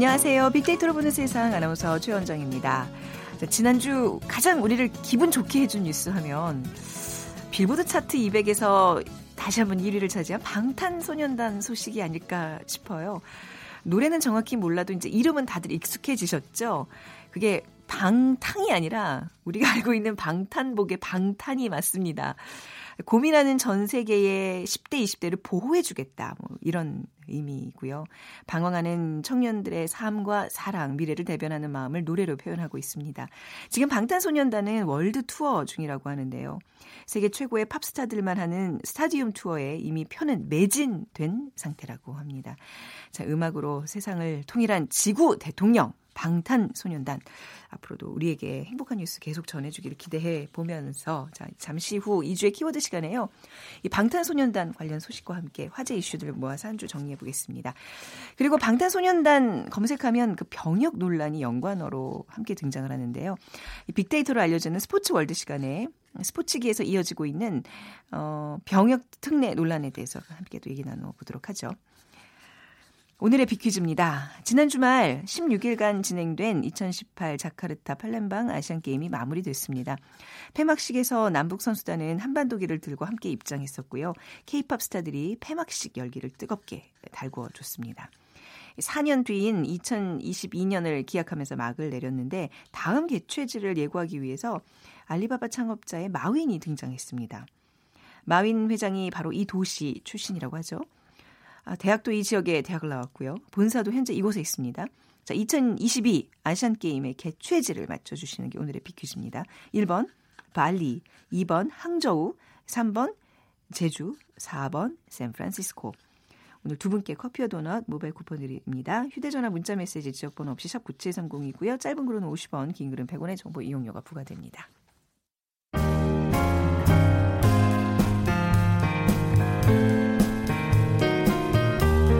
안녕하세요. 빅데이터로 보는 세상 아나운서 최원정입니다. 지난주 가장 우리를 기분 좋게 해준 뉴스 하면 빌보드 차트 200에서 다시 한번 1위를 차지한 방탄소년단 소식이 아닐까 싶어요. 노래는 정확히 몰라도 이제 이름은 다들 익숙해지셨죠? 그게 방탕이 아니라 우리가 알고 있는 방탄복의 방탄이 맞습니다. 고민하는 전 세계의 10대, 20대를 보호해주겠다. 뭐 이런 의미고요. 방황하는 청년들의 삶과 사랑, 미래를 대변하는 마음을 노래로 표현하고 있습니다. 지금 방탄소년단은 월드 투어 중이라고 하는데요. 세계 최고의 팝스타들만 하는 스타디움 투어에 이미 표는 매진된 상태라고 합니다. 자, 음악으로 세상을 통일한 지구 대통령 방탄소년단 앞으로도 우리에게 행복한 뉴스 계속 전해주기를 기대해 보면서 자 잠시 후 이 주의 키워드 시간에요. 이 방탄소년단 관련 소식과 함께 화제 이슈들을 모아서 한 주 정리해 보겠습니다. 그리고 방탄소년단 검색하면 그 병역 논란이 연관어로 함께 등장을 하는데요. 이 빅데이터로 알려지는 스포츠 월드 시간에 스포츠기에서 이어지고 있는 어, 병역 특례 논란에 대해서 함께 또 얘기 나눠보도록 하죠. 오늘의 비퀴즈입니다. 지난 주말 16일간 진행된 2018 자카르타 팔렘방 아시안게임이 마무리됐습니다. 폐막식에서 남북 선수단은 한반도기를 들고 함께 입장했었고요. 케이팝 스타들이 폐막식 열기를 뜨겁게 달구어줬습니다. 4년 뒤인 2022년을 기약하면서 막을 내렸는데 다음 개최지를 예고하기 위해서 알리바바 창업자의 마윈이 등장했습니다. 마윈 회장이 바로 이 도시 출신이라고 하죠. 아, 대학도 이 지역에 대학을 나왔고요. 본사도 현재 이곳에 있습니다. 자, 2022 아시안 게임의 개최지를 맞춰 주시는 게 오늘의 비퀴즈입니다. 1번 발리, 2번 항저우, 3번 제주, 4번 샌프란시스코. 오늘 두 분께 커피와 도넛 모바일 쿠폰 드립니다. 휴대전화 문자 메시지 지역번호 없이 샵 9730이고요. 짧은 글은 50원, 긴 글은 100원의 정보 이용료가 부과됩니다.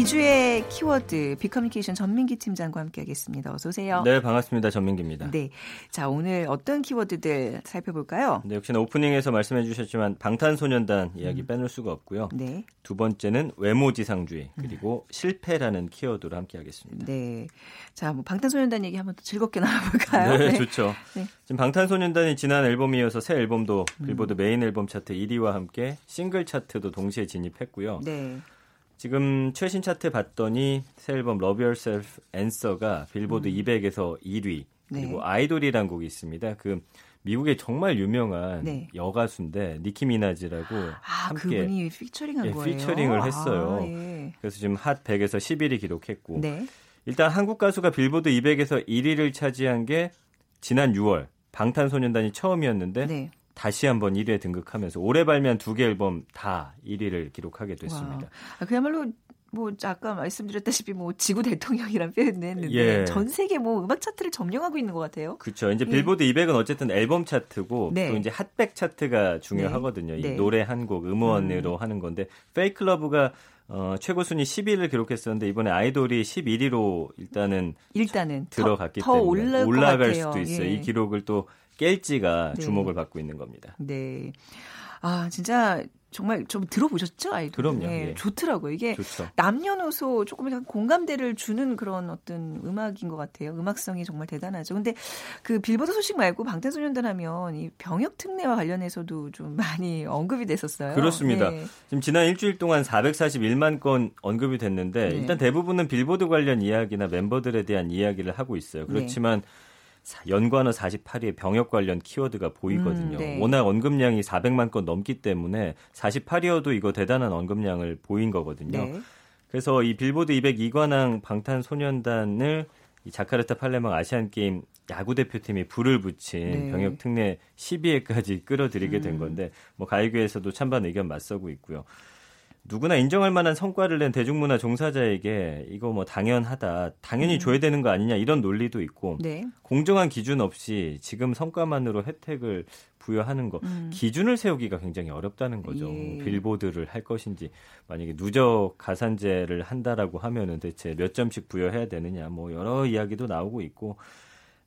2주의 키워드 빅커뮤니케이션 전민기 팀장과 함께하겠습니다. 어서 오세요. 네, 반갑습니다. 전민기입니다. 네, 자 오늘 어떤 키워드들 살펴볼까요? 네, 역시나 오프닝에서 말씀해주셨지만 방탄소년단 이야기 음. 빼놓을 수가 없고요. 네. 두 번째는 외모지상주의 그리고 음. 실패라는 키워드로 함께하겠습니다. 네, 자 뭐 방탄소년단 얘기 한번 또 즐겁게 나눠볼까요? 네, 네. 좋죠. 네. 지금 방탄소년단이 지난 앨범에 이어서 새 앨범도 음. 빌보드 메인 앨범 차트 1위와 함께 싱글 차트도 동시에 진입했고요. 네. 지금 최신 차트 봤더니 새 앨범 Love Yourself Answer가 빌보드 음. 200에서 1위 그리고 네. 아이돌이란 곡이 있습니다. 그 미국의 정말 유명한 네. 여가수인데 니키 미나지라고 아, 함께 그분이 피처링한 예, 거예요. 피처링을 했어요. 아, 예. 그래서 지금 핫 100에서 11위 기록했고 네. 일단 한국 가수가 빌보드 200에서 1위를 차지한 게 지난 6월 방탄소년단이 처음이었는데 네. 다시 한번 1위에 등극하면서 올해 발매한 두 개 앨범 다 1위를 기록하게 됐습니다. 아, 그야말로 뭐 아까 말씀드렸다시피 뭐 지구 대통령이란 표현을 했는데 예. 전 세계 뭐 음악 차트를 점령하고 있는 것 같아요. 그렇죠. 이제 예. 빌보드 200은 어쨌든 앨범 차트고 네. 또 이제 핫백 차트가 중요하거든요. 네. 이 네. 노래 한 곡 음원으로 음. 하는 건데 Fake Love가 어, 최고 순위 10위를 기록했었는데 이번에 아이돌이 11위로 일단은 일단은 들어갔기 더, 더 때문에 올라갈 수도 있어요. 예. 이 기록을 또 깰지가 네. 주목을 받고 있는 겁니다. 네. 아, 진짜 정말 좀 들어보셨죠 아이돌? 그럼요. 네, 예. 좋더라고요. 이게 좋죠. 남녀노소 조금 약간 공감대를 주는 그런 어떤 음악인 것 같아요. 음악성이 정말 대단하죠. 근데 그 빌보드 소식 말고 방탄소년단 하면 이 병역 특례와 관련해서도 좀 많이 언급이 됐었어요. 그렇습니다. 네. 지금 지난 일주일 동안 441만 건 언급이 됐는데 네. 일단 대부분은 빌보드 관련 이야기나 멤버들에 대한 이야기를 하고 있어요. 그렇지만 네. 연관어 48위에 병역 관련 키워드가 보이거든요. 음, 네. 워낙 언급량이 400만 건 넘기 때문에 48위여도 이거 대단한 언급량을 보인 거거든요. 네. 그래서 이 빌보드 200 이관왕 방탄소년단을 이 자카르타 팔레망 아시안 게임 야구 대표팀이 불을 붙인 네. 병역 특례 12회까지 끌어들이게 된 음. 건데 뭐 가이교에서도 찬반 의견 맞서고 있고요. 누구나 인정할 만한 성과를 낸 대중문화 종사자에게 이거 뭐 당연하다, 당연히 음. 줘야 되는 거 아니냐 이런 논리도 있고 네. 공정한 기준 없이 지금 성과만으로 혜택을 부여하는 거 음. 기준을 세우기가 굉장히 어렵다는 거죠. 예. 빌보드를 할 것인지 만약에 누적 가산제를 한다라고 하면은 대체 몇 점씩 부여해야 되느냐 뭐 여러 이야기도 나오고 있고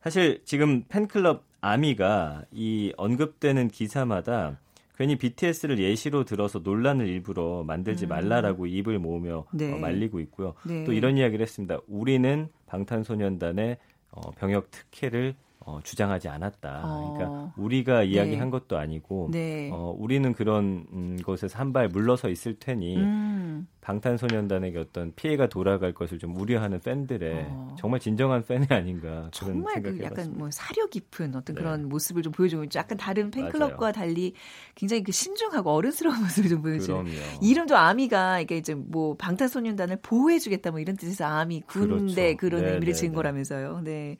사실 지금 팬클럽 아미가 이 언급되는 기사마다 괜히 BTS를 예시로 들어서 논란을 일부러 만들지 음. 말라라고 입을 모으며 네. 어, 말리고 있고요. 네. 또 이런 이야기를 했습니다. 우리는 방탄소년단의 어, 병역 특혜를 어, 주장하지 않았다. 어. 그러니까 우리가 이야기한 네. 것도 아니고 네. 어, 우리는 그런 음, 곳에서 한 발 물러서 있을 테니 음. 방탄소년단에게 어떤 피해가 돌아갈 것을 좀 우려하는 팬들의 어. 정말 진정한 팬이 아닌가 정말 그 약간 뭐 사려 깊은 어떤 네. 그런 모습을 좀 보여주고 있죠. 약간 다른 팬클럽과 맞아요. 달리 굉장히 그 신중하고 어른스러운 모습을 좀 보여주는. 이름도 아미가 이게 이제 뭐 방탄소년단을 보호해주겠다 뭐 이런 뜻에서 아미 군대 그렇죠. 그런 네, 의미를 네, 지은 네. 거라면서요. 네.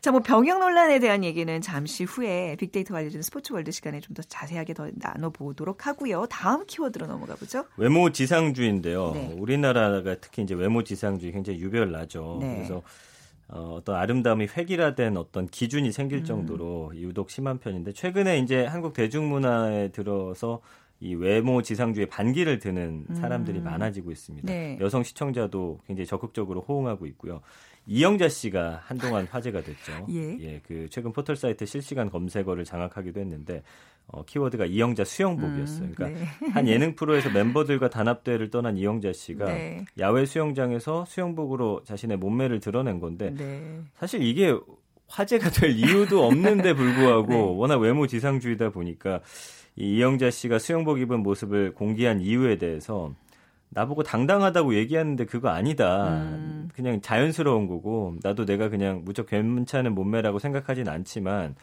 자, 뭐 병역 논란 에 대한 얘기는 잠시 후에 빅데이터 관련된 스포츠 월드 시간에 좀 더 자세하게 더 나눠보도록 하고요. 다음 키워드로 넘어가 보죠. 외모 지상주의인데요. 네. 우리나라가 특히 이제 외모 지상주의 굉장히 유별나죠. 네. 그래서 어, 어떤 아름다움이 획일화된 어떤 기준이 생길 음. 정도로 유독 심한 편인데 최근에 이제 한국 대중문화에 들어서 이 외모 지상주의 반기를 드는 사람들이 음. 많아지고 있습니다. 네. 여성 시청자도 굉장히 적극적으로 호응하고 있고요. 이영자 씨가 한동안 화제가 됐죠. 예. 예. 그 최근 포털 사이트 실시간 검색어를 장악하기도 했는데 어, 키워드가 이영자 수영복이었어요. 음, 그러니까 네. 한 예능 프로에서 멤버들과 단합대회를 떠난 이영자 씨가 네. 야외 수영장에서 수영복으로 자신의 몸매를 드러낸 건데 네. 사실 이게 화제가 될 이유도 없는데 불구하고 네. 워낙 외모 지상주의다 보니까 이 이영자 씨가 수영복 입은 모습을 공개한 이유에 대해서 나보고 당당하다고 얘기하는데 그거 아니다. 음. 그냥 자연스러운 거고 나도 내가 그냥 무척 괜찮은 몸매라고 생각하진 않지만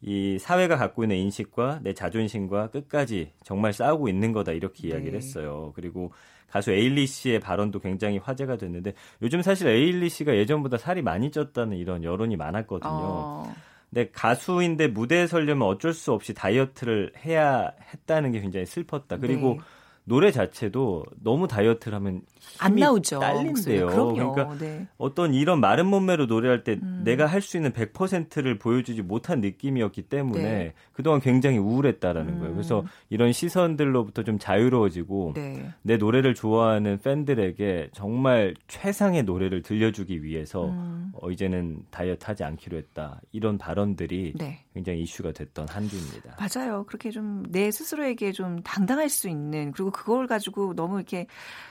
이 사회가 갖고 있는 인식과 내 자존심과 끝까지 정말 싸우고 있는 거다 이렇게 이야기를 네. 했어요. 그리고 가수 에일리 씨의 발언도 굉장히 화제가 됐는데 요즘 사실 에일리 씨가 예전보다 살이 많이 쪘다는 이런 여론이 많았거든요. 어. 근데 가수인데 무대에 서려면 어쩔 수 없이 다이어트를 해야 했다는 게 굉장히 슬펐다. 그리고 네. 노래 자체도 너무 다이어트를 하면 안 나오죠. 딸린대요. 그러니까 네. 어떤 이런 마른 몸매로 노래할 때 음. 내가 할 수 있는 100%를 보여주지 못한 느낌이었기 때문에 네. 그동안 굉장히 우울했다라는 음. 거예요. 그래서 음. 이런 시선들로부터 좀 자유로워지고 네. 내 노래를 좋아하는 팬들에게 정말 최상의 노래를 들려주기 위해서 음. 어, 이제는 다이어트 하지 않기로 했다. 이런 발언들이 네. 굉장히 이슈가 됐던 한 주입니다. 맞아요. 그렇게 좀 내 스스로에게 좀 당당할 수 있는 그리고 그걸 가지고 너무 이렇게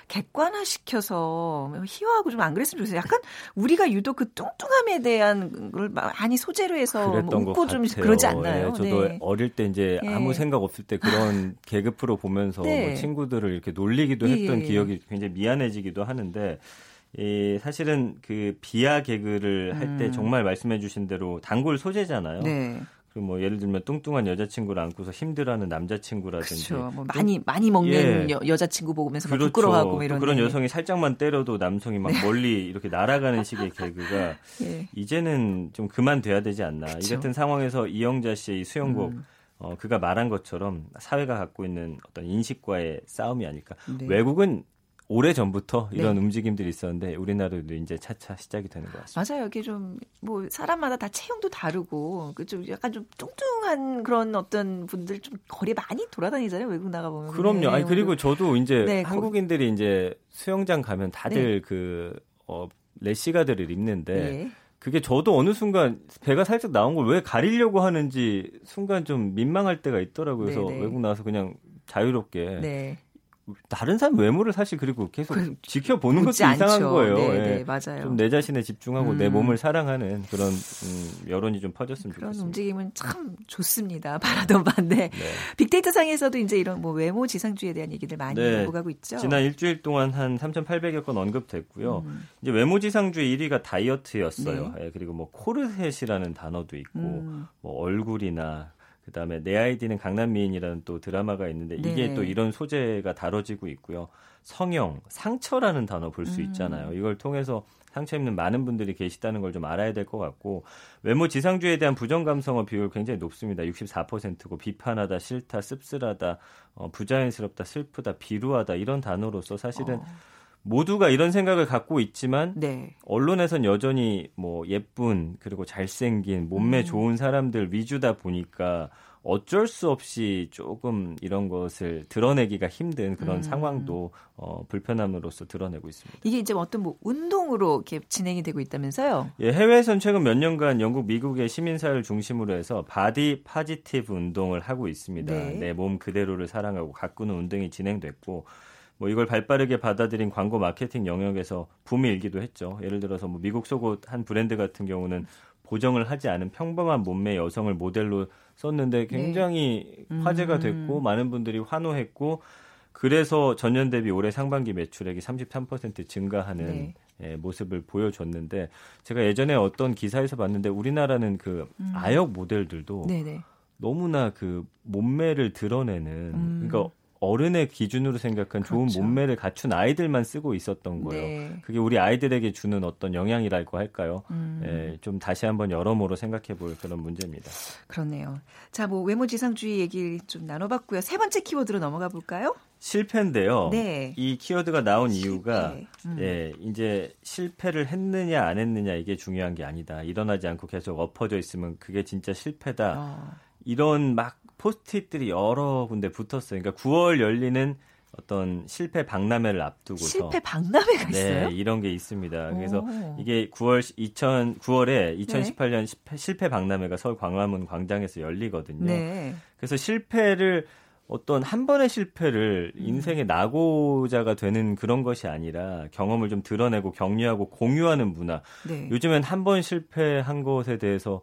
객관화 시켜서 희화하고 좀 안 그랬으면 좋겠어요. 약간 우리가 유독 그 뚱뚱함에 대한 걸 많이 소재로 해서 뭐 웃고 좀 그러지 않나요? 네, 저도 네. 어릴 때 이제 예. 아무 생각 없을 때 그런 개그 프로 보면서 네. 뭐 친구들을 이렇게 놀리기도 했던 예. 기억이 굉장히 미안해지기도 하는데 이 사실은 그 비하 개그를 할때 음. 정말 말씀해 주신 대로 단골 소재잖아요. 네. 그뭐 예를 들면 뚱뚱한 여자친구를 안고서 힘들어하는 남자친구라든지 그렇죠. 뭐 많이 많이 먹는 예. 여, 자친구 보면서 그렇죠. 부끄러워하고 뭐 이런 그런 여성이 살짝만 때려도 남성이 막 네. 멀리 이렇게 날아가는 식의 개그가 예. 이제는 좀 그만 돼야 되지 않나 그렇죠. 이 같은 상황에서 이영자 씨의 이 수영복 음. 어, 그가 말한 것처럼 사회가 갖고 있는 어떤 인식과의 싸움이 아닐까. 네. 외국은 오래 전부터 이런 네. 움직임들이 있었는데 우리나라도 이제 차차 시작이 되는 것 같습니다. 맞아요. 이게 좀 뭐 사람마다 다 체형도 다르고 그좀 약간 좀 뚱뚱한 그런 어떤 분들 좀 거리에 많이 돌아다니잖아요. 외국 나가 보면. 그럼요. 네. 아니 그리고 저도 이제 네, 한국인들이 이제 수영장 가면 다들 네. 그 어, 레시가드를 입는데 네. 그게 저도 어느 순간 배가 살짝 나온 걸 왜 가리려고 하는지 순간 좀 민망할 때가 있더라고요. 그래서. 외국 나와서 그냥 자유롭게 네. 다른 사람 외모를 사실 그리고 계속 그, 지켜보는 것도 이상한. 거예요. 네, 네, 예. 맞아요. 좀 내 자신에 집중하고 음. 내 몸을 사랑하는 그런 음, 여론이 좀 퍼졌으면 그런 좋겠습니다. 움직임은 참 좋습니다. 바라던 반대. 네. 빅데이터 상에서도 이제 이런 뭐 외모 지상주의에 대한 얘기를 많이 네. 오가고 있죠. 지난 일주일 동안 한 3,800여 건 언급됐고요. 음. 이제 외모 지상주의 1위가 다이어트였어요. 네. 예, 그리고 뭐 코르셋이라는 단어도 있고 음. 뭐 얼굴이나 그다음에 내 아이디는 강남 미인이라는 또 드라마가 있는데 이게 네. 또 이런 소재가 다뤄지고 있고요. 성형, 상처라는 단어 볼수 음. 있잖아요. 음. 이걸 통해서 상처 입는 많은 분들이 계시다는 걸 좀 알아야 될 것 같고 외모 지상주의에 대한 부정 감성어 비율 굉장히 높습니다. 64%고 비판하다, 싫다, 씁쓸하다, 어, 부자연스럽다, 슬프다, 비루하다 이런 단어로서 사실은 어. 모두가 이런 생각을 갖고 있지만 네. 언론에선 여전히 뭐 예쁜 그리고 잘생긴 몸매 음. 좋은 사람들 위주다 보니까 어쩔 수 없이 조금 이런 것을 드러내기가 힘든 그런 음. 상황도 어, 불편함으로써 드러내고 있습니다. 이게 이제 어떤 뭐 운동으로 이렇게 진행이 되고 있다면서요? 예, 해외에선 최근 몇 년간 영국, 미국의 시민사회를 중심으로 해서 body positive 운동을 하고 있습니다. 네. 내 몸 그대로를 사랑하고 가꾸는 운동이 진행됐고 뭐 이걸 발빠르게 받아들인 광고 마케팅 영역에서 붐이 일기도 했죠. 예를 들어서 뭐 미국 속옷 한 브랜드 같은 경우는 보정을 하지 않은 평범한 몸매 여성을 모델로 썼는데 네. 굉장히 네. 화제가 됐고 음. 많은 분들이 환호했고 그래서 전년 대비 올해 상반기 매출액이 33% 증가하는 네. 예, 모습을 보여줬는데 제가 예전에 어떤 기사에서 봤는데 우리나라는 그 음. 아역 모델들도 네네. 너무나 그 몸매를 드러내는 음. 그러니까 어른의 기준으로 생각한 그렇죠. 좋은 몸매를 갖춘 아이들만 쓰고 있었던 거예요. 네. 그게 우리 아이들에게 주는 어떤 영향이랄고 할까요? 음. 예, 좀 다시 한번 여러모로 생각해 볼 그런 문제입니다. 그렇네요. 자, 뭐 외모지상주의 얘기 좀 나눠봤고요. 세 번째 키워드로 넘어가 볼까요? 실패인데요. 네. 이 키워드가 나온 실패. 이유가 음. 예, 이제 실패를 했느냐 안 했느냐 이게 중요한 게 아니다. 일어나지 않고 계속 엎어져 있으면 그게 진짜 실패다. 어. 이런 막 포스트잇들이 여러 군데 붙었어요. 그러니까 9월 열리는 어떤 실패 박람회를 앞두고서 실패 박람회가 네, 있어요? 이런 게 있습니다. 그래서 오. 이게 9월 2000 9월에 2018년 네. 실패, 박람회가 서울 광화문 광장에서 열리거든요. 네. 그래서 실패를 어떤 한 번의 실패를 음. 인생의 낙오자가 되는 그런 것이 아니라 경험을 좀 드러내고 격려하고 공유하는 문화. 네. 요즘엔 한 번 실패한 것에 대해서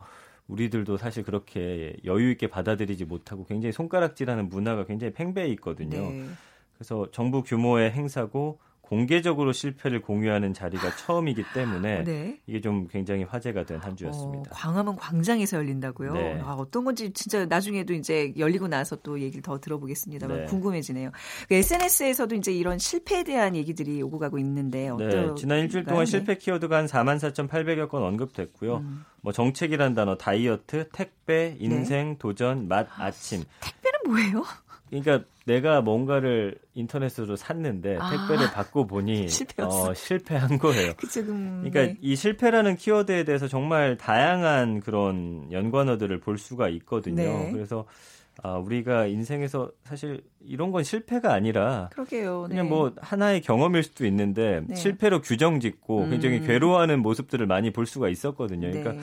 우리들도 사실 그렇게 여유 있게 받아들이지 못하고 굉장히 손가락질하는 문화가 굉장히 팽배해 있거든요. 네. 그래서 정부 규모의 행사고 공개적으로 실패를 공유하는 자리가 처음이기 때문에 네. 이게 좀 굉장히 화제가 된 한 주였습니다. 어, 광화문 광장에서 열린다고요? 네. 아, 어떤 건지 진짜 나중에도 이제 열리고 나서 또 얘기를 더 들어보겠습니다. 네. 궁금해지네요. 그 SNS에서도 이제 이런 실패에 대한 얘기들이 오고 가고 있는데 어떤 네. 지난 일주일 동안 네. 실패 키워드가 한 4만 4,800여 건 언급됐고요. 음. 뭐 정책이란 단어, 다이어트, 택배, 인생, 네. 도전, 맛, 아침. 택배는 뭐예요? 그러니까 내가 뭔가를 인터넷으로 샀는데 아, 택배를 받고 보니 어, 실패한 거예요. 그쵸, 음, 그러니까 네. 이 실패라는 키워드에 대해서 정말 다양한 그런 연관어들을 볼 수가 있거든요. 네. 그래서 아, 우리가 인생에서 사실 이런 건 실패가 아니라 그러게요. 그냥 네. 뭐 하나의 경험일 수도 있는데 네. 실패로 규정 짓고 음. 굉장히 괴로워하는 모습들을 많이 볼 수가 있었거든요. 그러니까 네.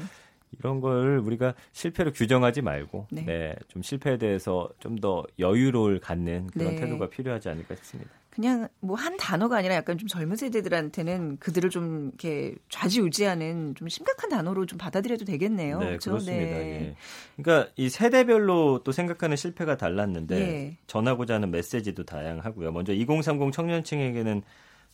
이런 걸 우리가 실패로 규정하지 말고 네. 네, 좀 실패에 대해서 좀 더 여유를 갖는 그런 네. 태도가 필요하지 않을까 싶습니다. 그냥 뭐 한 단어가 아니라 약간 좀 젊은 세대들한테는 그들을 좀 이렇게 좌지우지하는 좀 심각한 단어로 좀 받아들여도 되겠네요. 네, 그렇죠? 그렇습니다 네. 예. 그러니까 이 세대별로 또 생각하는 실패가 달랐는데 예. 전하고자 하는 메시지도 다양하고요. 먼저 2030 청년층에게는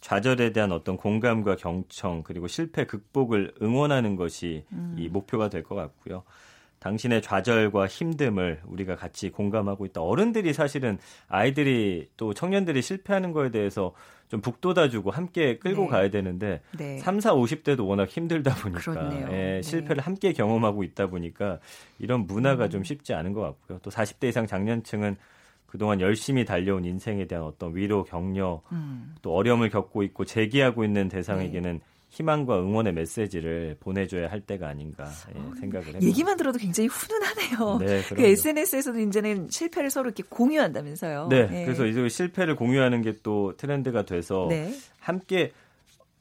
좌절에 대한 어떤 공감과 경청 그리고 실패 극복을 응원하는 것이 음. 이 목표가 될 것 같고요. 당신의 좌절과 힘듦을 우리가 같이 공감하고 있다. 어른들이 사실은 아이들이 또 청년들이 실패하는 거에 대해서 좀 북돋아주고 함께 끌고 네. 가야 되는데 네. 3, 4, 50대도 워낙 힘들다 보니까 예, 네. 실패를 함께 경험하고 있다 보니까 이런 문화가 음. 좀 쉽지 않은 것 같고요. 또 40대 이상 장년층은 그동안 열심히 달려온 인생에 대한 어떤 위로, 격려, 음. 또 어려움을 겪고 있고 재기하고 있는 대상에게는 네. 희망과 응원의 메시지를 보내줘야 할 때가 아닌가 예, 어, 생각을 해요. 얘기만 들어도 굉장히 훈훈하네요. 네, 그 SNS에서도 이제는 실패를 서로 이렇게 공유한다면서요. 네, 네. 그래서 이제 실패를 공유하는 게 또 트렌드가 돼서 네. 함께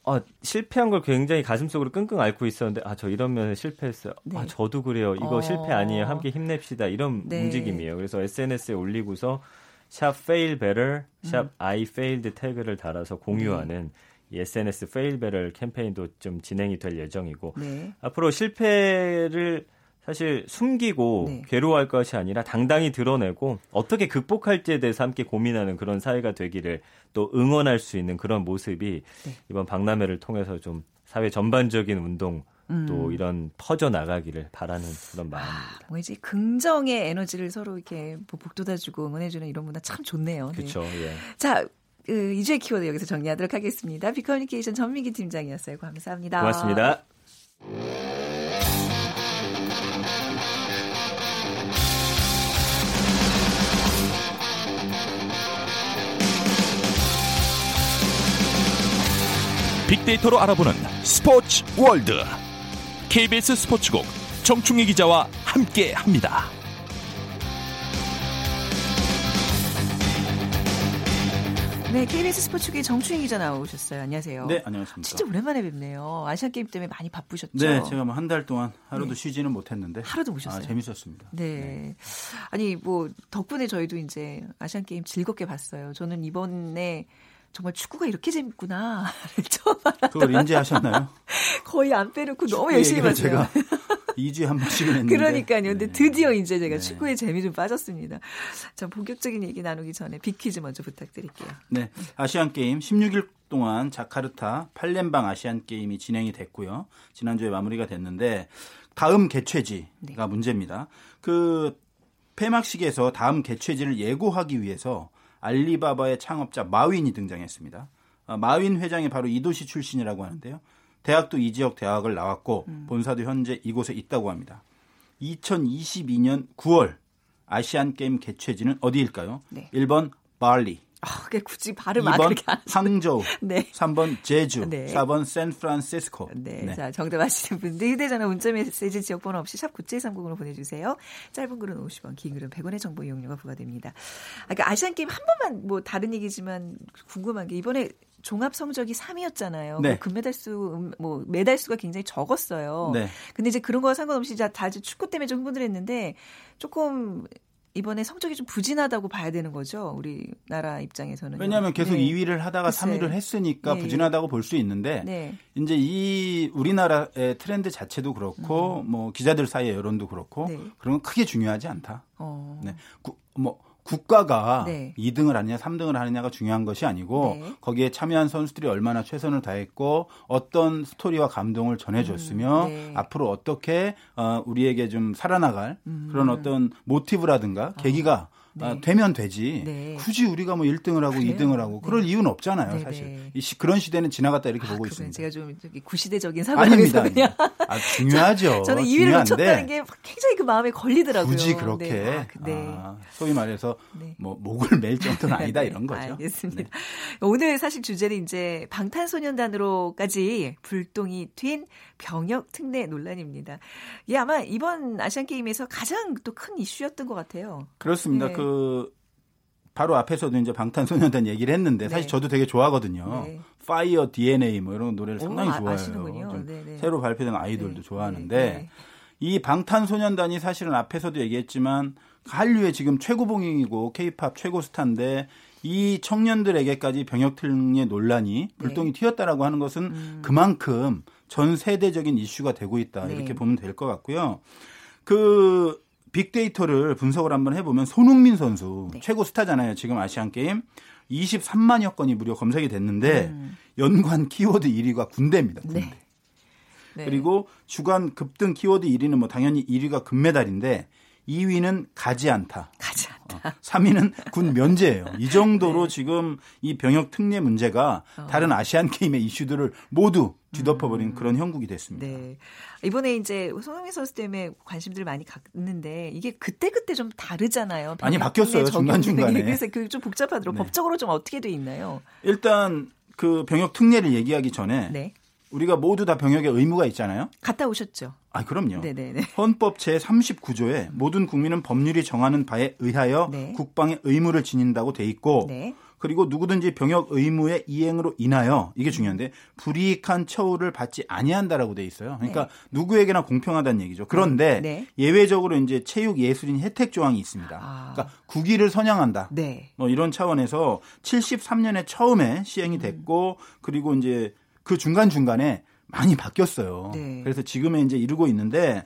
아, 실패한 걸 굉장히 가슴속으로 끙끙 앓고 있었는데 아 저 이런 면에 실패했어요. 네. 아 저도 그래요. 이거 어... 실패 아니에요. 함께 힘냅시다. 이런 네. 움직임이에요. 그래서 SNS에 올리고서 샵 fail better, 샵 음. I failed 태그를 달아서 공유하는 네. 이 SNS fail better 캠페인도 좀 진행이 될 예정이고 네. 앞으로 실패를 사실 숨기고 네. 괴로워할 것이 아니라 당당히 드러내고 어떻게 극복할지에 대해서 함께 고민하는 그런 사회가 되기를 또 응원할 수 있는 그런 모습이 네. 이번 박람회를 통해서 좀 사회 전반적인 운동 음. 또 이런 퍼져 나가기를 바라는 그런 아, 마음입니다. 아, 뭐 이제 긍정의 에너지를 서로 이렇게 뭐 북돋아주고 응원해주는 이런 문화 참 좋네요. 네. 그렇죠. 예. 자. 그 이주의 키워드 여기서 정리하도록 하겠습니다. 비커뮤니케이션 전민기 팀장이었어요. 감사합니다. 고맙습니다. 빅데이터로 알아보는 스포츠 월드 KBS 스포츠국 정충희 기자와 함께 합니다. 네, KBS 스포츠국의 정충희 기자 나오셨어요. 안녕하세요. 네, 안녕하십니까. 진짜 오랜만에 뵙네요. 아시안 게임 때문에 많이 바쁘셨죠? 네, 제가 뭐 한 달 동안 하루도 네. 쉬지는 못했는데 하루도 보셨어요. 아, 재밌었습니다. 네. 네. 아니 뭐 덕분에 저희도 이제 아시안 게임 즐겁게 봤어요. 저는 이번에 정말 축구가 이렇게 재밌구나. 처음 알았다. 그걸 인지하셨나요? 거의 안 빼놓고 너무 열심히 봤어요. 제가 2주에 한 번씩은 했는데. 그러니까요. 근데 네. 드디어 이제 제가 네. 축구의 재미 좀 빠졌습니다. 자, 본격적인 얘기 나누기 전에 빅퀴즈 먼저 부탁드릴게요. 네. 아시안 게임 16일 동안 자카르타 팔렘방 아시안 게임이 진행이 됐고요. 지난주에 마무리가 됐는데 다음 개최지가 네. 문제입니다. 그 폐막식에서 다음 개최지를 예고하기 위해서 알리바바의 창업자 마윈이 등장했습니다. 아, 마윈 회장이 바로 이 도시 출신이라고 하는데요. 대학도 이 지역 대학을 나왔고 음. 본사도 현재 이곳에 있다고 합니다. 2022년 9월 아시안 게임 개최지는 어디일까요? 네. 1번 발리, 아, 그게 굳이 발음 2번 항저우, 네. 3번 제주, 네. 4번 샌프란시스코. 네. 네. 자, 정답 아시는 분들 휴대전화 문자 메시지 지역번호 없이 샵 9730으로 보내주세요. 짧은 글은 50원, 긴 글은 100원의 정보 이용료가 부과됩니다. 아, 그러니까 아시안 게임 한 번만 뭐 다른 얘기지만 궁금한 게 이번에 종합 성적이 3위였잖아요. 네. 그 금메달 수, 음, 뭐 메달 수가 굉장히 적었어요. 네. 근데 이제 그런 거와 상관없이 다들 축구 때문에 좀 흥분했는데 조금 이번에 성적이 좀 부진하다고 봐야 되는 거죠. 우리나라 입장에서는. 왜냐하면 계속 네. 2위를 하다가 글쎄. 3위를 했으니까 네. 부진하다고 볼 수 있는데 네. 이제 이 우리나라의 트렌드 자체도 그렇고 음. 뭐 기자들 사이의 여론도 그렇고 네. 그런 건 크게 중요하지 않다. 어. 네. 구, 뭐 국가가 네. 2등을 하느냐 3등을 하느냐가 중요한 것이 아니고 네. 거기에 참여한 선수들이 얼마나 최선을 다했고 어떤 스토리와 감동을 전해줬으며 음, 네. 앞으로 어떻게 어, 우리에게 좀 살아나갈 음. 그런 어떤 모티브라든가 계기가 어. 네. 아, 되면 되지. 네. 굳이 우리가 뭐 1등을 하고 그래요? 2등을 하고 그럴 네. 이유는 없잖아요, 네, 사실. 네. 이 시, 그런 시대는 지나갔다 이렇게 아, 보고 있습니다. 제가 좀 구시대적인 사고에서 그냥 아, 중요하죠. 저는 2위를 놓쳤다는 게 굉장히 그 마음에 걸리더라고요. 굳이 그렇게 아, 아, 소위 말해서 뭐 목을 맬 정도는 아니다 이런 거죠. 알겠습니다. 오늘 사실 주제는 이제 방탄소년단으로까지 불똥이 튄 병역 특례 논란입니다. 이 아마 이번 아시안 게임에서 가장 또 큰 이슈였던 것 같아요. 그렇습니다. 네. 그 바로 앞에서도 이제 방탄소년단 얘기를 했는데 사실 네. 저도 되게 좋아하거든요. 네. 파이어 DNA 뭐 이런 노래를 상당히 오, 아, 좋아해요. 네, 네. 새로 발표된 아이돌도 네. 좋아하는데 네. 이 방탄소년단이 사실은 앞에서도 얘기했지만 한류의 지금 최고봉이고 케이팝 최고 스타인데 이 청년들에게까지 병역 특례 논란이 불똥이 튀었다라고 하는 것은 음. 그만큼 전 세대적인 이슈가 되고 있다 이렇게 보면 될 것 같고요. 그 빅데이터를 분석을 한번 해보면 손흥민 선수 네. 최고 스타잖아요. 지금 아시안 게임 23만여 건이 무려 검색이 됐는데 음. 연관 키워드 1위가 군대입니다. 군대. 네. 네. 그리고 주간 급등 키워드 1위는 뭐 당연히 1위가 금메달인데 2위는 가지 않다. 가지 않다. 어, 3위는 군 면제예요. 이 정도로 네. 지금 이 병역 특례 문제가 어. 다른 아시안 게임의 이슈들을 모두 뒤덮어버린 음. 그런 형국이 됐습니다. 네. 이번에 이제 손흥민 선수 때문에 관심들을 많이 갖는데 이게 그때 그때 좀 다르잖아요. 많이 바뀌었어요 중간 중간에. 그래서 그좀 복잡하더라고. 네. 법적으로 좀 어떻게 돼 있나요? 일단 그 병역 특례를 얘기하기 전에 네. 우리가 모두 다 병역에 의무가 있잖아요. 갔다 오셨죠? 아, 그럼요. 네네네. 헌법 제 39조에 모든 국민은 법률이 정하는 바에 의하여 네. 국방의 의무를 지닌다고 돼 있고 네. 그리고 누구든지 병역 의무의 이행으로 인하여 이게 중요한데 불이익한 처우를 받지 아니한다라고 돼 있어요. 그러니까 네. 누구에게나 공평하다는 얘기죠. 그런데 네. 예외적으로 이제 체육 예술인 혜택 조항이 있습니다. 아. 그러니까 국위를 선양한다. 네. 뭐 이런 차원에서 73년에 처음에 시행이 됐고 그리고 이제 그 중간 중간에 많이 바뀌었어요. 네. 그래서 지금에 이제 이루고 있는데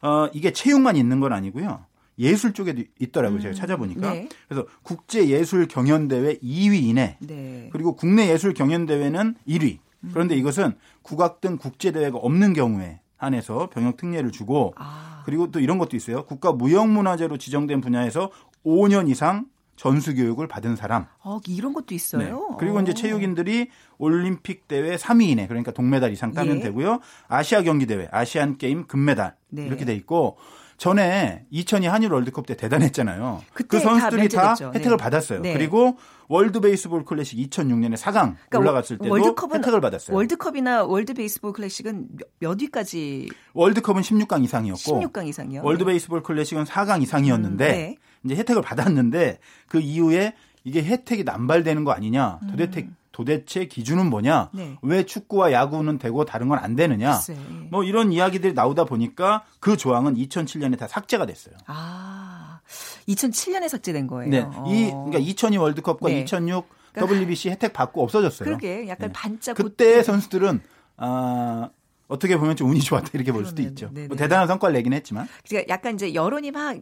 어 이게 체육만 있는 건 아니고요. 예술 쪽에도 있더라고요. 음. 제가 찾아보니까. 네. 그래서 국제 예술 경연 대회 2위 이내. 네. 그리고 국내 예술 경연 대회는 1위. 그런데 이것은 국악 등 국제 대회가 없는 경우에 한해서 병역 특례를 주고 아. 그리고 또 이런 것도 있어요. 국가 무형문화재로 지정된 분야에서 5년 이상 전수 교육을 받은 사람. 어, 이런 것도 있어요. 네. 그리고 이제 어. 체육인들이 올림픽 대회 3위 이내 그러니까 동메달 이상 따면 예. 되고요. 아시아 경기 대회, 아시안 게임 금메달 네. 이렇게 돼 있고 전에 2002 한일 월드컵 때 대단했잖아요. 그 선수들이 다, 다 혜택을 네. 받았어요. 네. 그리고 월드 베이스볼 클래식 2006년에 4강 그러니까 올라갔을 때도 월드컵은, 혜택을 받았어요. 월드컵이나 월드 베이스볼 클래식은 몇 위까지? 월드컵은 16강 이상이었고 16강 이상이요. 월드 베이스볼 클래식은 4강 이상이었는데 음, 네. 이제 혜택을 받았는데 그 이후에 이게 혜택이 남발되는 거 아니냐? 도대체 음. 도대체 기준은 뭐냐? 네. 왜 축구와 야구는 되고 다른 건 안 되느냐? 글쎄. 뭐 이런 이야기들이 나오다 보니까 그 조항은 2007년에 다 삭제가 됐어요. 아, 2007년에 삭제된 거예요. 네, 이 그러니까 2002 월드컵과 네. 2006 그러니까 WBC 혜택 받고 없어졌어요. 그러게 약간 네. 반짝 그때 선수들은 아 어떻게 보면 좀 운이 좋았다 이렇게 볼 수도 있죠. 뭐 대단한 성과를 내긴 했지만. 그러니까 약간 이제 여론이 막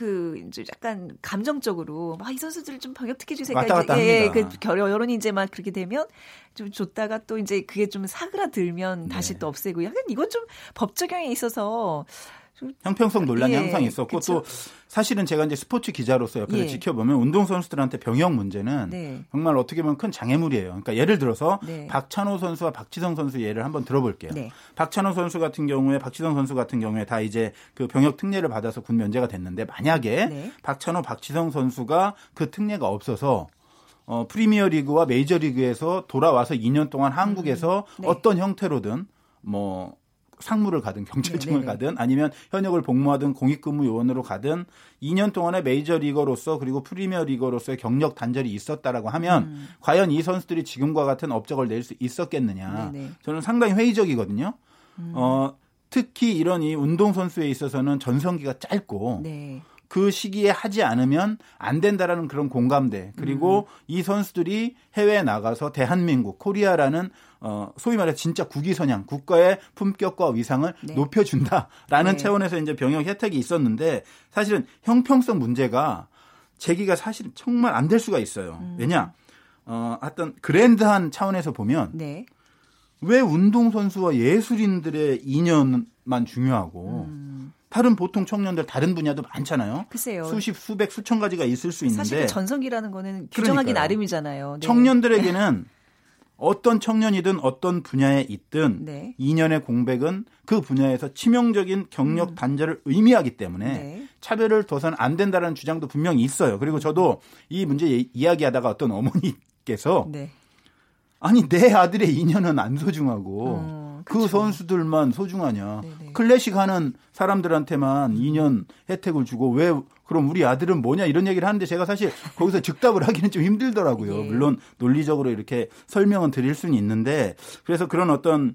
그 이제 약간 감정적으로 막 이 선수들을 좀 병역 특혜 줄 생각이 예, 그 여론이 이제 막 그렇게 되면 좀 줬다가 또 이제 그게 좀 사그라들면 다시 네. 또 없애고 약간 이건 좀 법 적용에 있어서 형평성 논란이 예, 항상 있었고 그쵸? 또 사실은 제가 이제 스포츠 기자로서 옆에서 예. 지켜보면 운동 선수들한테 병역 문제는 네. 정말 어떻게 보면 큰 장애물이에요. 그러니까 예를 들어서 네. 박찬호 선수와 박지성 선수 예를 한번 들어볼게요. 네. 박찬호 선수 같은 경우에 박지성 선수 같은 경우에 다 이제 그 병역 특례를 받아서 군 면제가 됐는데 만약에 네. 박찬호 박지성 선수가 그 특례가 없어서 어, 프리미어 리그와 메이저 리그에서 돌아와서 2년 동안 한국에서 음, 네. 어떤 형태로든 뭐 상무를 가든 경찰청을 네네. 가든 아니면 현역을 복무하든 공익근무 요원으로 가든 2년 동안의 메이저 리거로서 그리고 프리미어 리거로서의 경력 단절이 있었다라고 하면 음. 과연 이 선수들이 지금과 같은 업적을 낼 수 있었겠느냐. 네네. 저는 상당히 회의적이거든요. 음. 어, 특히 이런 이 운동 선수에 있어서는 전성기가 짧고 네. 그 시기에 하지 않으면 안 된다라는 그런 공감대 그리고 음. 이 선수들이 해외에 나가서 대한민국 코리아라는 어 소위 말해 진짜 국위 선양 국가의 품격과 위상을 네. 높여준다라는 네. 차원에서 이제 병역 혜택이 있었는데 사실은 형평성 문제가 제기가 사실 정말 안 될 수가 있어요. 음. 왜냐 어 어떤 grand한 차원에서 보면 네. 왜 운동선수와 예술인들의 인연만 중요하고 음. 다른 보통 청년들 다른 분야도 많잖아요. 글쎄요. 수십, 수백, 수천 가지가 있을 수 있는데 사실 전성기라는 거는 규정하기 그러니까요. 나름이잖아요. 네. 청년들에게는 어떤 청년이든 어떤 분야에 있든 네. 2년의 공백은 그 분야에서 치명적인 경력 음. 단절을 의미하기 때문에 네. 차별을 둬선 안 된다는 주장도 분명히 있어요. 그리고 저도 이 문제 이야기하다가 어떤 어머니께서 네. 아니 내 아들의 2년은 안 소중하고 음. 그 선수들만 소중하냐. 네네. 클래식 하는 사람들한테만 2년 혜택을 주고 왜 그럼 우리 아들은 뭐냐 이런 얘기를 하는데 제가 사실 거기서 즉답을 하기는 좀 힘들더라고요. 예. 물론 논리적으로 이렇게 설명은 드릴 수는 있는데 그래서 그런 어떤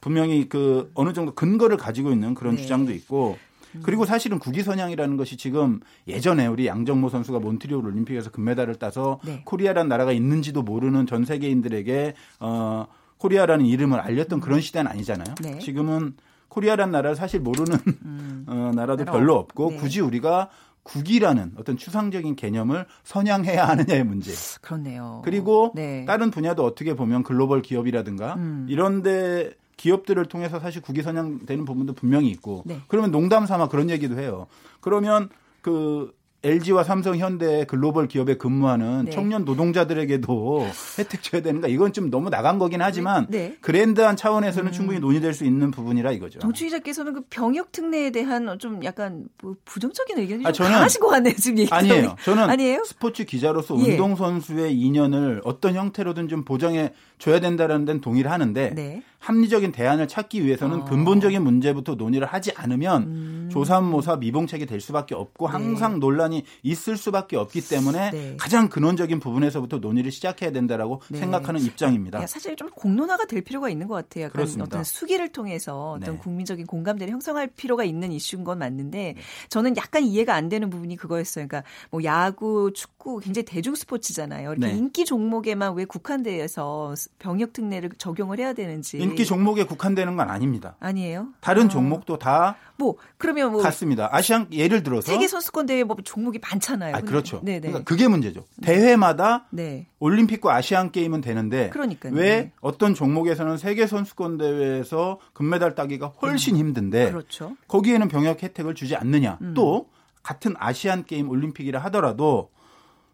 분명히 그 어느 정도 근거를 가지고 있는 그런 네. 주장도 있고 음. 그리고 사실은 국위 선양이라는 것이 지금 예전에 우리 양정모 선수가 몬트리올 올림픽에서 금메달을 따서 네. 코리아라는 나라가 있는지도 모르는 전 세계인들에게 어 코리아라는 이름을 알렸던 그런 시대는 아니잖아요. 네. 지금은 코리아라는 나라를 사실 모르는 음. 어, 나라도 별로 없고 네. 굳이 우리가 국위라는 어떤 추상적인 개념을 선양해야 하느냐의 문제. 그렇네요. 그리고 네. 다른 분야도 어떻게 보면 글로벌 기업이라든가 음. 이런데 기업들을 통해서 사실 국위 선양되는 부분도 분명히 있고 네. 그러면 농담 삼아 그런 얘기도 해요. 그러면 그 LG와 삼성, 현대 글로벌 기업에 근무하는 네. 청년 노동자들에게도 혜택 줘야 되는가? 이건 좀 너무 나간 거긴 하지만 네. 네. grand한 차원에서는 음. 충분히 논의될 수 있는 부분이라 이거죠. 정치 기자께서는 그 병역 특례에 대한 좀 약간 뭐 부정적인 의견이 아, 좀 강하신 것 같네요. 지금 얘기 아니에요. 저는 아니에요? 스포츠 기자로서 예. 운동 선수의 인연을 어떤 형태로든 좀 보장해 줘야 된다라는 데는 동의를 하는데 네. 합리적인 대안을 찾기 위해서는 어. 근본적인 문제부터 논의를 하지 않으면 음. 조삼모사 미봉책이 될 수밖에 없고 네. 항상 네. 논란이 있을 수밖에 없기 때문에 네. 가장 근원적인 부분에서부터 논의를 시작해야 된다라고 네. 생각하는 입장입니다. 사실 좀 공론화가 될 필요가 있는 것 같아요. 약간 어떤 수기를 통해서 어떤 네. 국민적인 공감대를 형성할 필요가 있는 이슈인 건 맞는데 네. 저는 약간 이해가 안 되는 부분이 그거였어요. 그러니까 뭐 야구, 축구 굉장히 대중 스포츠잖아요. 이렇게 인기 종목에만 왜 국한돼서 병역 특례를 적용을 해야 되는지 걷기 종목에 국한되는 건 아닙니다. 아니에요? 다른 어. 종목도 다 뭐 그러면 뭐 같습니다. 아시안 예를 들어서 세계 선수권 대회 뭐 종목이 많잖아요. 아, 그렇죠. 네네. 그러니까 그게 문제죠. 대회마다 네. 올림픽과 아시안 게임은 되는데 그러니까요. 왜 네. 어떤 종목에서는 세계 선수권 대회에서 금메달 따기가 훨씬 음. 힘든데 그렇죠. 거기에는 병역 혜택을 주지 않느냐. 음. 또 같은 아시안 게임 올림픽이라 하더라도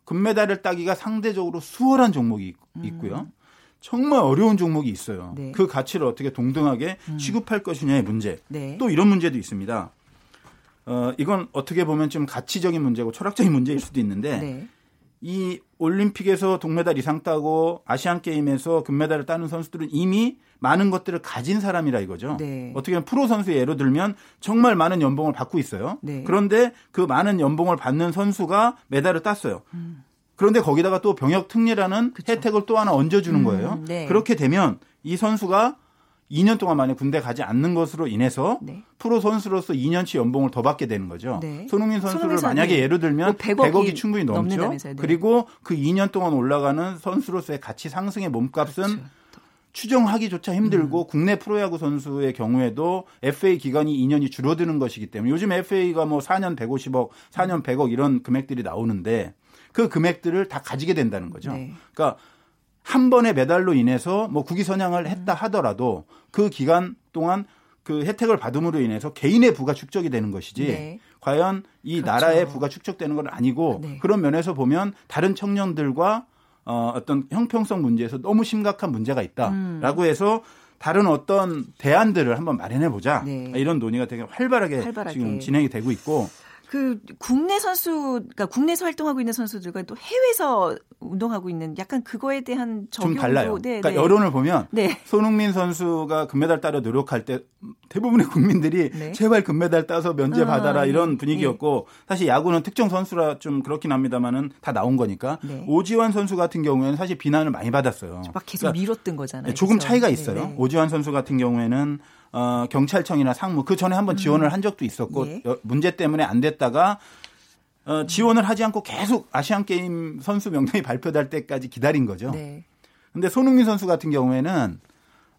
금메달을 따기가 상대적으로 수월한 종목이 음. 있고요. 음. 정말 어려운 종목이 있어요. 네. 그 가치를 어떻게 동등하게 음. 취급할 것이냐의 문제. 네. 또 이런 문제도 있습니다. 어, 이건 어떻게 보면 좀 가치적인 문제고 철학적인 문제일 수도 있는데 네. 이 올림픽에서 동메달 이상 따고 아시안 게임에서 금메달을 따는 선수들은 이미 많은 것들을 가진 사람이라 이거죠. 네. 어떻게 보면 프로 선수의 예로 들면 정말 많은 연봉을 받고 있어요. 네. 그런데 그 많은 연봉을 받는 선수가 메달을 땄어요. 음. 그런데 거기다가 또 병역 특례라는 그쵸. 혜택을 또 하나 얹어주는 음, 거예요. 네. 그렇게 되면 이 선수가 2년 동안 만약 군대 가지 않는 것으로 인해서 네. 프로 선수로서 2년치 연봉을 더 받게 되는 거죠. 네. 손흥민 선수를 만약에 예를 들면 뭐 100억이, 100억이, 충분히 넘죠. 네. 그리고 그 2년 동안 올라가는 선수로서의 가치 상승의 몸값은 그렇죠. 추정하기조차 힘들고 음. 국내 프로야구 선수의 경우에도 FA 기간이 2년이 줄어드는 것이기 때문에 요즘 FA가 뭐 4년 150억, 4년 100억 이런 금액들이 나오는데 그 금액들을 다 가지게 된다는 거죠. 네. 그러니까 한 번의 메달로 인해서 뭐 국위 선양을 했다 하더라도 그 기간 동안 그 혜택을 받음으로 인해서 개인의 부가 축적이 되는 것이지 네. 과연 이 그렇죠. 나라의 부가 축적되는 건 아니고 네. 그런 면에서 보면 다른 청년들과 어, 어떤 형평성 문제에서 너무 심각한 문제가 있다라고 음. 해서 다른 어떤 대안들을 한번 마련해 보자 네. 이런 논의가 되게 활발하게, 활발하게, 지금 진행이 되고 있고 그 국내 선수, 그러니까 국내에서 활동하고 있는 선수들과 또 해외에서 운동하고 있는 약간 그거에 대한 적용도 좀 달라요. 네, 그러니까 네. 여론을 보면 네. 손흥민 선수가 금메달 따려 노력할 때 대부분의 국민들이 네. 제발 금메달 따서 면제 아, 받아라 아, 이런 분위기였고 네. 사실 야구는 특정 선수라 좀 그렇긴 합니다만은 다 나온 거니까 네. 오지환 선수 같은 경우에는 사실 비난을 많이 받았어요. 막 계속 그러니까 밀었던 거잖아요. 조금 그래서. 차이가 있어요. 오지환 선수 같은 경우에는 어, 경찰청이나 상무 그 전에 한번 지원을 음. 한 적도 있었고 예. 문제 때문에 안 됐다가 어, 지원을 하지 않고 계속 아시안 게임 선수 명단이 발표될 때까지 기다린 거죠. 네. 근데 손흥민 선수 같은 경우에는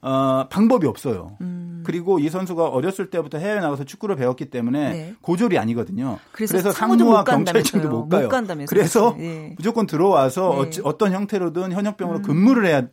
어, 방법이 없어요. 음. 그리고 이 선수가 어렸을 때부터 해외에 나가서 축구를 배웠기 때문에 네. 고졸이 아니거든요. 그래서, 그래서 상무와 경찰청도 못 가요. 못 그래서 예. 무조건 들어와서 네. 어떤 형태로든 현역병으로 음. 근무를 해야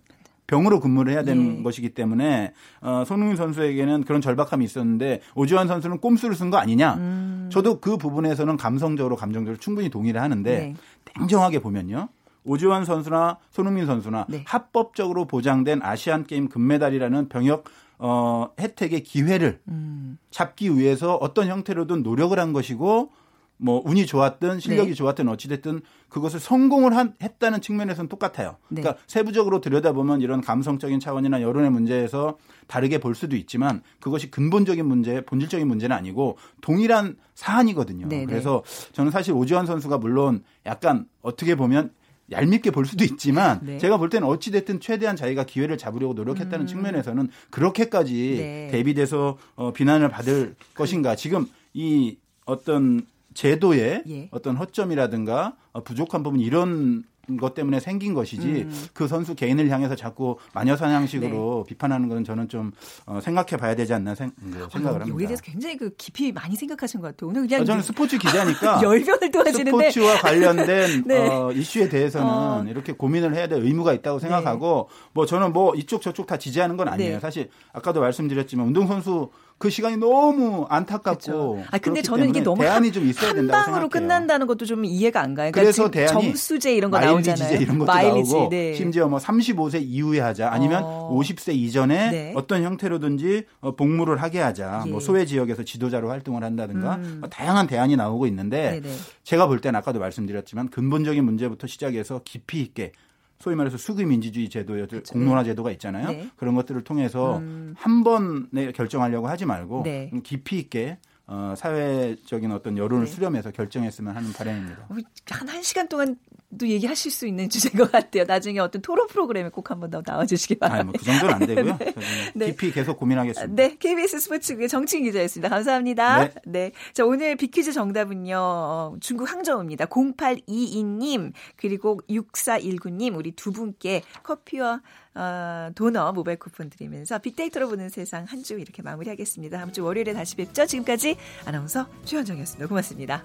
병으로 근무를 해야 되는 예. 것이기 때문에 어, 손흥민 선수에게는 그런 절박함이 있었는데 오지환 선수는 꼼수를 쓴 거 아니냐. 음. 저도 그 부분에서는 감성적으로 감정적으로 충분히 동의를 하는데 네. 냉정하게 보면요. 오지환 선수나 손흥민 선수나 네. 합법적으로 보장된 아시안 게임 금메달이라는 병역 어, 혜택의 기회를 음. 잡기 위해서 어떤 형태로든 노력을 한 것이고 뭐 운이 좋았든 실력이 네. 좋았든 어찌됐든 그것을 성공을 한, 했다는 측면에서는 똑같아요. 네. 그러니까 세부적으로 들여다보면 이런 감성적인 차원이나 여론의 문제에서 다르게 볼 수도 있지만 그것이 근본적인 문제, 본질적인 문제는 아니고 동일한 사안이거든요. 네, 네. 그래서 저는 사실 오지환 선수가 물론 약간 어떻게 보면 얄밉게 볼 수도 있지만 네. 제가 볼 때는 어찌 됐든 최대한 자기가 기회를 잡으려고 노력했다는 음. 측면에서는 그렇게까지 네. 대비돼서 어, 비난을 받을 것인가 지금 이 어떤 제도의 예. 어떤 허점이라든가 부족한 부분 이런 것 때문에 생긴 것이지 음. 그 선수 개인을 향해서 자꾸 마녀 사냥식으로 네. 비판하는 것은 저는 좀 어, 생각해 봐야 되지 않나 생, 네, 각을 합니다. 여기에 대해서 굉장히 그 깊이 많이 생각하신 것 같아요. 오늘 그냥 아, 저는 스포츠 기자니까 열변을 또하시는데 스포츠와 관련된 네. 어, 이슈에 대해서는 어. 이렇게 고민을 해야 될 의무가 있다고 생각하고 네. 뭐 저는 뭐 이쪽 저쪽 다 지지하는 건 아니에요. 네. 사실 아까도 말씀드렸지만 운동선수 그 시간이 너무 안타깝고. 아 근데 저는 이게 너무 대안이 좀 있어야 된다고 생각해요. 끝난다는 것도 좀 이해가 안 가요. 그러니까 그래서 대안이 점수제 이런 거 나오잖아요. 이런 것도 마일리지, 나오고 네. 심지어 뭐 35세 이후에 하자 아니면 어. 50세 이전에 네. 어떤 형태로든지 어, 복무를 하게 하자. 뭐 예. 뭐 소외 지역에서 지도자로 활동을 한다든가 음. 뭐 다양한 대안이 나오고 있는데 네네. 제가 볼 때는 아까도 말씀드렸지만 근본적인 문제부터 시작해서 깊이 있게 소위 말해서 수기 민주주의 제도의 그렇죠. 공론화 제도가 있잖아요. 네. 그런 것들을 통해서 음. 한 번에 결정하려고 하지 말고 네. 깊이 있게 어, 사회적인 어떤 여론을 네. 수렴해서 결정했으면 하는 바람입니다. 한 1시간 동안 또 얘기하실 수 있는 주제인 것 같아요. 나중에 어떤 토론 프로그램에 꼭 한번 더 나와주시기 바랍니다. 뭐그 정도는 안 되고요. 네. 깊이 계속 고민하겠습니다. 네, KBS 스포츠국의 정치인 기자였습니다. 감사합니다. 네. 네. 자, 오늘 비퀴즈 정답은요. 어, 중국 항저우입니다. 0822님 그리고 6419님 우리 두 분께 커피와 어, 도너 모바일 쿠폰 드리면서 빅데이터로 보는 세상 한 주 이렇게 마무리하겠습니다. 다음 주 월요일에 다시 뵙죠. 지금까지 아나운서 최현정이었습니다. 고맙습니다.